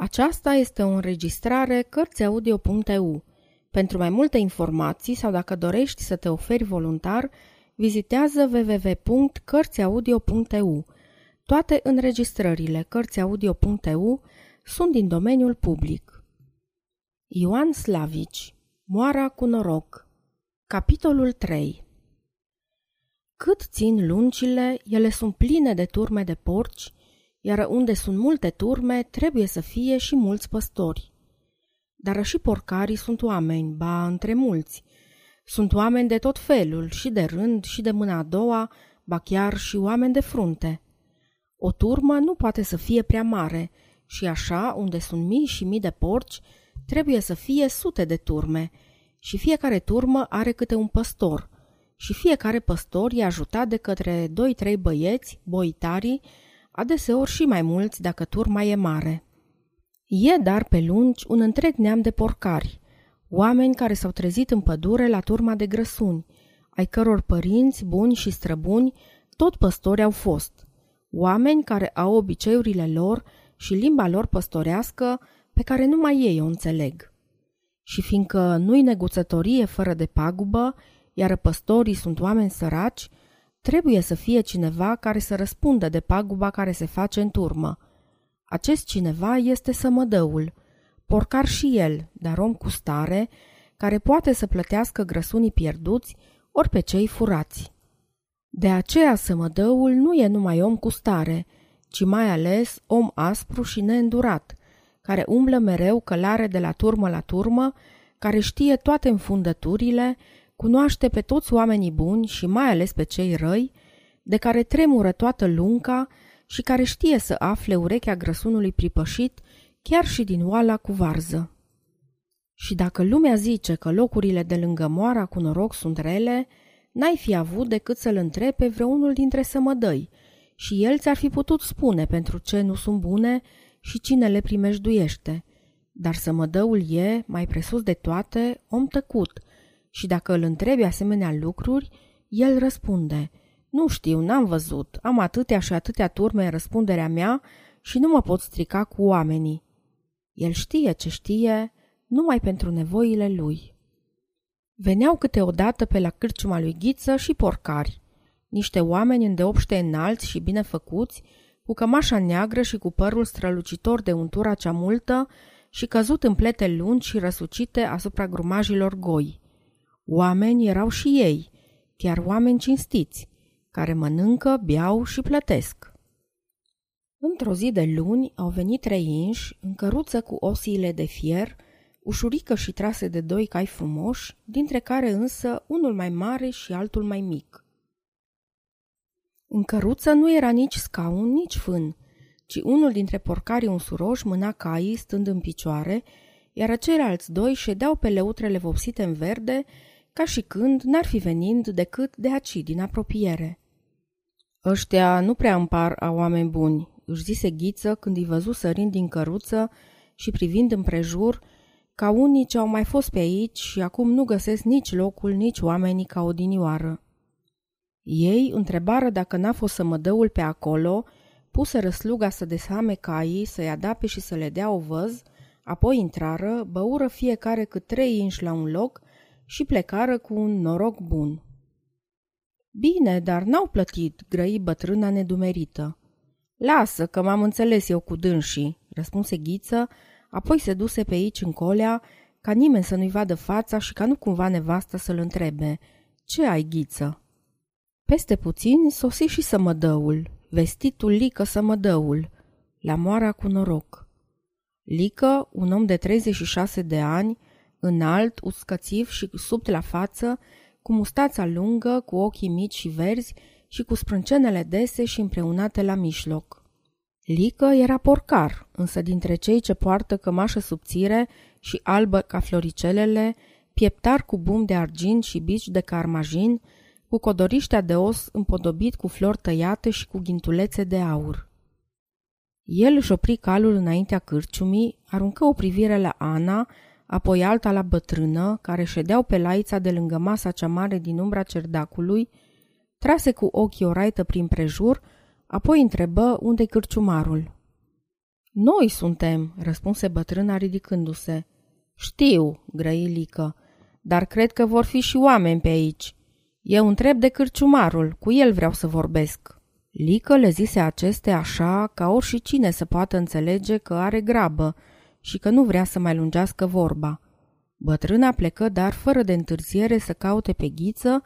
Aceasta este o înregistrare Cărțiaudio.eu. Pentru mai multe informații sau dacă dorești să te oferi voluntar, vizitează www.cărțiaudio.eu. Toate înregistrările Cărțiaudio.eu sunt din domeniul public. Ioan Slavici Moara cu noroc Capitolul 3 Cât țin luncile, ele sunt pline de turme de porci, iar unde sunt multe turme, trebuie să fie și mulți păstori. Dar și porcarii sunt oameni, ba între mulți. Sunt oameni de tot felul, și de rând, și de mâna a doua, ba chiar și oameni de frunte. O turmă nu poate să fie prea mare și așa, unde sunt mii și mii de porci, trebuie să fie sute de turme și fiecare turmă are câte un păstor și fiecare păstor e ajutat de către doi-trei băieți, boitarii, adeseori și mai mulți dacă turma e mare. E dar pe lungi un întreg neam de porcari, oameni care s-au trezit în pădure la turma de grăsuni, ai căror părinți, buni și străbuni, tot păstori au fost. Oameni care au obiceiurile lor și limba lor păstorească pe care numai ei o înțeleg. Și fiindcă nu-i neguțătorie fără de pagubă, iar păstorii sunt oameni săraci, Trebuie să fie cineva care să răspundă de paguba care se face în turmă. Acest cineva este sămădăul, porcar și el, dar om cu stare, care poate să plătească grăsunii pierduți ori pe cei furați. De aceea sămădăul nu e numai om cu stare, ci mai ales om aspru și neîndurat, care umblă mereu călare de la turmă la turmă, care știe toate înfundăturile Cunoaște pe toți oamenii buni și mai ales pe cei răi, de care tremură toată lunca și care știe să afle urechea grăsunului pripășit chiar și din oala cu varză. Și dacă lumea zice că locurile de lângă moara cu noroc sunt rele, n-ai fi avut decât să-l întrepe vreunul dintre sămădăi și el ți-ar fi putut spune pentru ce nu sunt bune și cine le primejduiește. Dar sămădăul e, mai presus de toate, om tăcut – și dacă îl întrebi asemenea lucruri, el răspunde Nu știu, n-am văzut, am atâtea și atâtea turme în răspunderea mea și nu mă pot strica cu oamenii. El știe ce știe, numai pentru nevoile lui. Veneau câteodată pe la cârciuma lui Ghiță și porcari, niște oameni îndeopște înalți și bine făcuți, cu cămașa neagră și cu părul strălucitor de untura cea multă și căzut în plete lungi și răsucite asupra grumajilor goi. Oameni erau și ei, chiar oameni cinstiți, care mănâncă, beau și plătesc. Într-o zi de luni au venit trei inși, în căruță cu osiile de fier, ușurică și trase de doi cai frumoși, dintre care însă unul mai mare și altul mai mic. În căruță nu era nici scaun, nici fân, ci unul dintre porcarii unsuroși mâna caii stând în picioare, iar ceilalți doi ședeau pe leutrele vopsite în verde ca și când n-ar fi venind decât de aci din apropiere. Ăștia nu prea împar a oameni buni, își zise Ghiță când îi văzu sărind din căruță și privind împrejur, ca unii ce au mai fost pe aici și acum nu găsesc nici locul, nici oamenii ca odinioară. Ei întrebară dacă n-a fost sămădăul pe acolo, puse răsluga să deshame caii, să-i adape și să le dea o văz, apoi intrară, băură fiecare cât trei inși la un loc și plecară cu un noroc bun. Bine, dar n-au plătit, grăi bătrâna nedumerită. Lasă, că m-am înțeles eu cu dânsii, răspunse Ghiță, apoi se duse pe aici în colea, ca nimeni să nu-i vadă fața și ca nu cumva nevasta să-l întrebe. Ce ai, Ghiță? Peste puțin sosi și sămădăul, vestitul Lică sămădăul, la moara cu noroc. Lică, un om de 36 de ani, înalt, uscățiv și subt la față, cu mustața lungă, cu ochii mici și verzi și cu sprâncenele dese și împreunate la mișloc. Lică era porcar, însă dintre cei ce poartă cămașă subțire și albă ca floricelele, pieptar cu bum de argint și bici de carmajin, cu codoriștea de os împodobit cu flori tăiate și cu ghintulețe de aur. El își opri calul înaintea cârciumii, aruncă o privire la Ana, apoi alta la bătrână, care ședeau pe laița de lângă masa cea mare din umbra cerdacului, trase cu ochii o raită prin prejur, apoi întrebă unde-i cârciumarul. Noi suntem, răspunse bătrâna ridicându-se. Știu, grăi Lică, dar cred că vor fi și oameni pe aici. Eu întreb de cârciumarul, cu el vreau să vorbesc. Lică le zise aceste așa ca oricine să poată înțelege că are grabă și că nu vrea să mai lungească vorba. Bătrâna plecă, dar fără de întârziere să caute pe ghiță,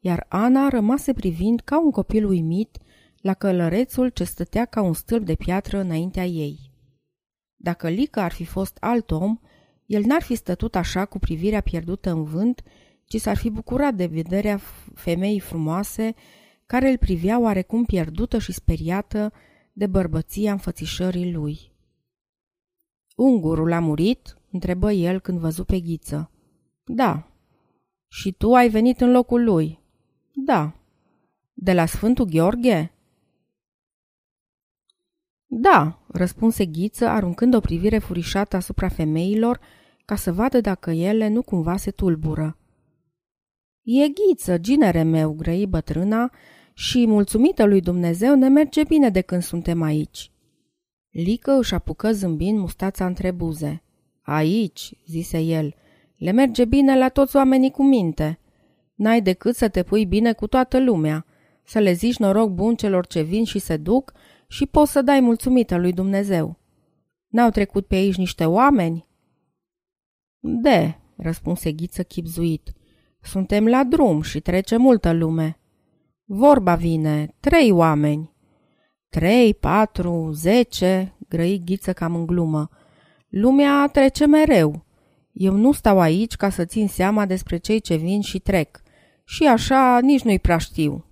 iar Ana rămase privind ca un copil uimit la călărețul ce stătea ca un stâlp de piatră înaintea ei. Dacă Lică ar fi fost alt om, el n-ar fi stătut așa cu privirea pierdută în vânt, ci s-ar fi bucurat de vederea femeii frumoase care îl privea oarecum pierdută și speriată de bărbăția înfățișării lui. Ungurul a murit?" întrebă el când văzu pe ghiță. Da. Și tu ai venit în locul lui? Da. De la Sfântul Gheorghe? Da, răspunse Ghiță, aruncând o privire furișată asupra femeilor, ca să vadă dacă ele nu cumva se tulbură. E Ghiță, ginere meu, grăi bătrâna, și, mulțumită lui Dumnezeu, ne merge bine de când suntem aici. Lică își apucă zâmbind mustața între buze. Aici, zise el, le merge bine la toți oamenii cu minte. N-ai decât să te pui bine cu toată lumea, să le zici noroc bun celor ce vin și se duc și poți să dai mulțumită lui Dumnezeu. N-au trecut pe aici niște oameni? De, răspunse Ghiță chipzuit. Suntem la drum și trece multă lume. Vorba vine, trei oameni. Trei, patru, zece, grăi Ghiță cam în glumă. Lumea trece mereu. Eu nu stau aici ca să țin seama despre cei ce vin și trec. Și așa nici nu-i prea știu.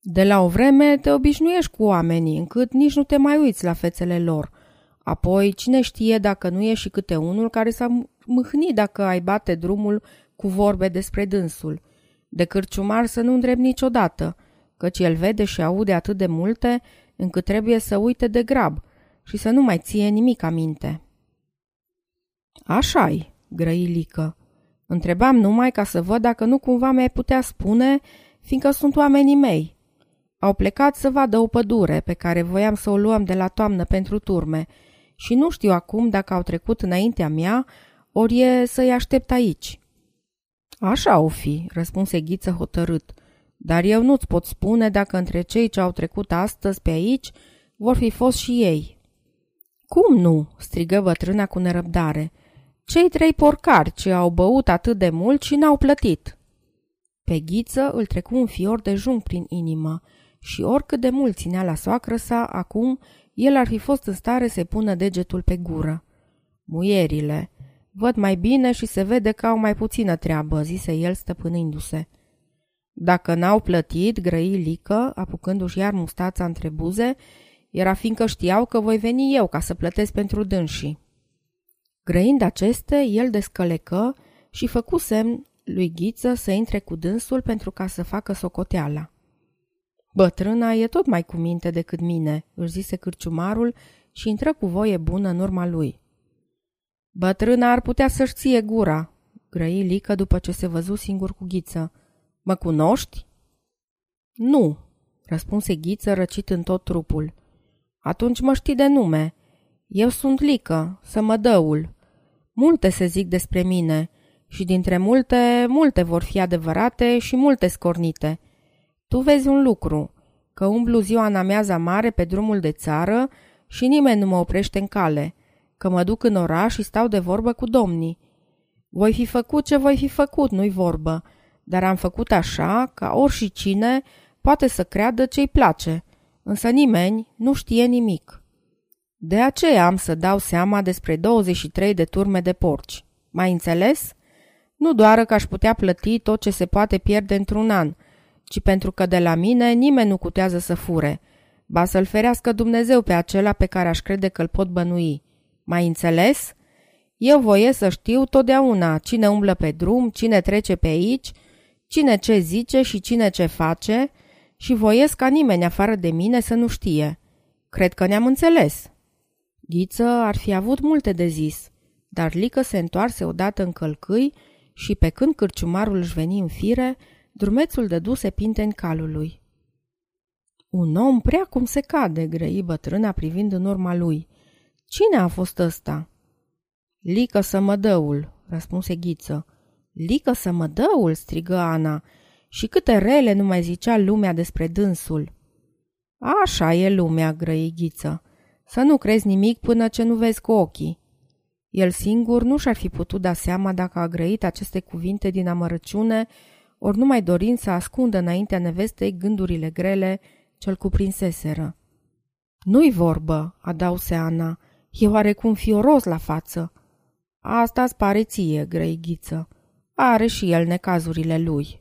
De la o vreme te obișnuiești cu oamenii, încât nici nu te mai uiți la fețele lor. Apoi, cine știe dacă nu e și câte unul care s-a mâhnit dacă ai bate drumul cu vorbe despre dânsul. De cârciumar să nu îndrept niciodată, căci el vede și aude atât de multe încât trebuie să uite de grab și să nu mai ție nimic aminte. Așa-i, grăi Lică. Întrebam numai ca să văd dacă nu cumva mi-ai putea spune, fiindcă sunt oamenii mei. Au plecat să vadă o pădure pe care voiam să o luăm de la toamnă pentru turme și nu știu acum dacă au trecut înaintea mea, ori e să-i aștept aici. Așa o fi, răspunse Ghiță hotărât, dar eu nu-ți pot spune dacă între cei ce au trecut astăzi pe aici vor fi fost și ei. Cum nu?" strigă bătrâna cu nerăbdare. Cei trei porcari ce au băut atât de mult și n-au plătit." Pe ghiță îl trecu un fior de jung prin inimă și oricât de mult ținea la soacră sa, acum el ar fi fost în stare să pună degetul pe gură. Muierile, văd mai bine și se vede că au mai puțină treabă, zise el stăpânindu-se. Dacă n-au plătit, grăi Lică, apucându-și iar mustața între buze, era fiindcă știau că voi veni eu ca să plătesc pentru dânsii. Grăind aceste, el descălecă și făcu semn lui Ghiță să intre cu dânsul pentru ca să facă socoteala. Bătrâna e tot mai cu minte decât mine, își zise cârciumarul și intră cu voie bună în urma lui. Bătrâna ar putea să-și ție gura, grăi Lică după ce se văzu singur cu Ghiță. Mă cunoști? Nu, răspunse Ghiță răcit în tot trupul. Atunci mă știi de nume. Eu sunt Lică, să mă dăul. Multe se zic despre mine și dintre multe, multe vor fi adevărate și multe scornite. Tu vezi un lucru, că umblu ziua în ameaza mare pe drumul de țară și nimeni nu mă oprește în cale, că mă duc în oraș și stau de vorbă cu domnii. Voi fi făcut ce voi fi făcut, nu-i vorbă, dar am făcut așa ca oricine poate să creadă ce-i place, însă nimeni nu știe nimic. De aceea am să dau seama despre 23 de turme de porci. Mai înțeles? Nu doar că aș putea plăti tot ce se poate pierde într-un an, ci pentru că de la mine nimeni nu cutează să fure, ba să-l ferească Dumnezeu pe acela pe care aș crede că îl pot bănui. Mai înțeles? Eu voie să știu totdeauna cine umblă pe drum, cine trece pe aici, cine ce zice și cine ce face și voiesc ca nimeni afară de mine să nu știe. Cred că ne-am înțeles. Ghiță ar fi avut multe de zis, dar Lică se întoarse odată în călcâi și pe când cârciumarul își veni în fire, drumețul dăduse pinteni calului. Un om prea cum se cade, grăi bătrâna privind în urma lui. Cine a fost ăsta?" Lică sămădăul," răspunse Ghiță. Lică sămădăul?" strigă Ana. Și câte rele nu mai zicea lumea despre dânsul." Așa e lumea," grăi Ghiță. Să nu crezi nimic până ce nu vezi cu ochii." El singur nu și-ar fi putut da seama dacă a grăit aceste cuvinte din amărăciune, ori numai dorind să ascundă înaintea nevestei gândurile grele ce-l cuprinseseră. Nu-i vorbă," adause Ana, e oarecum fioros la față." Asta-ți pare ție, grăighiță. Are și el necazurile lui."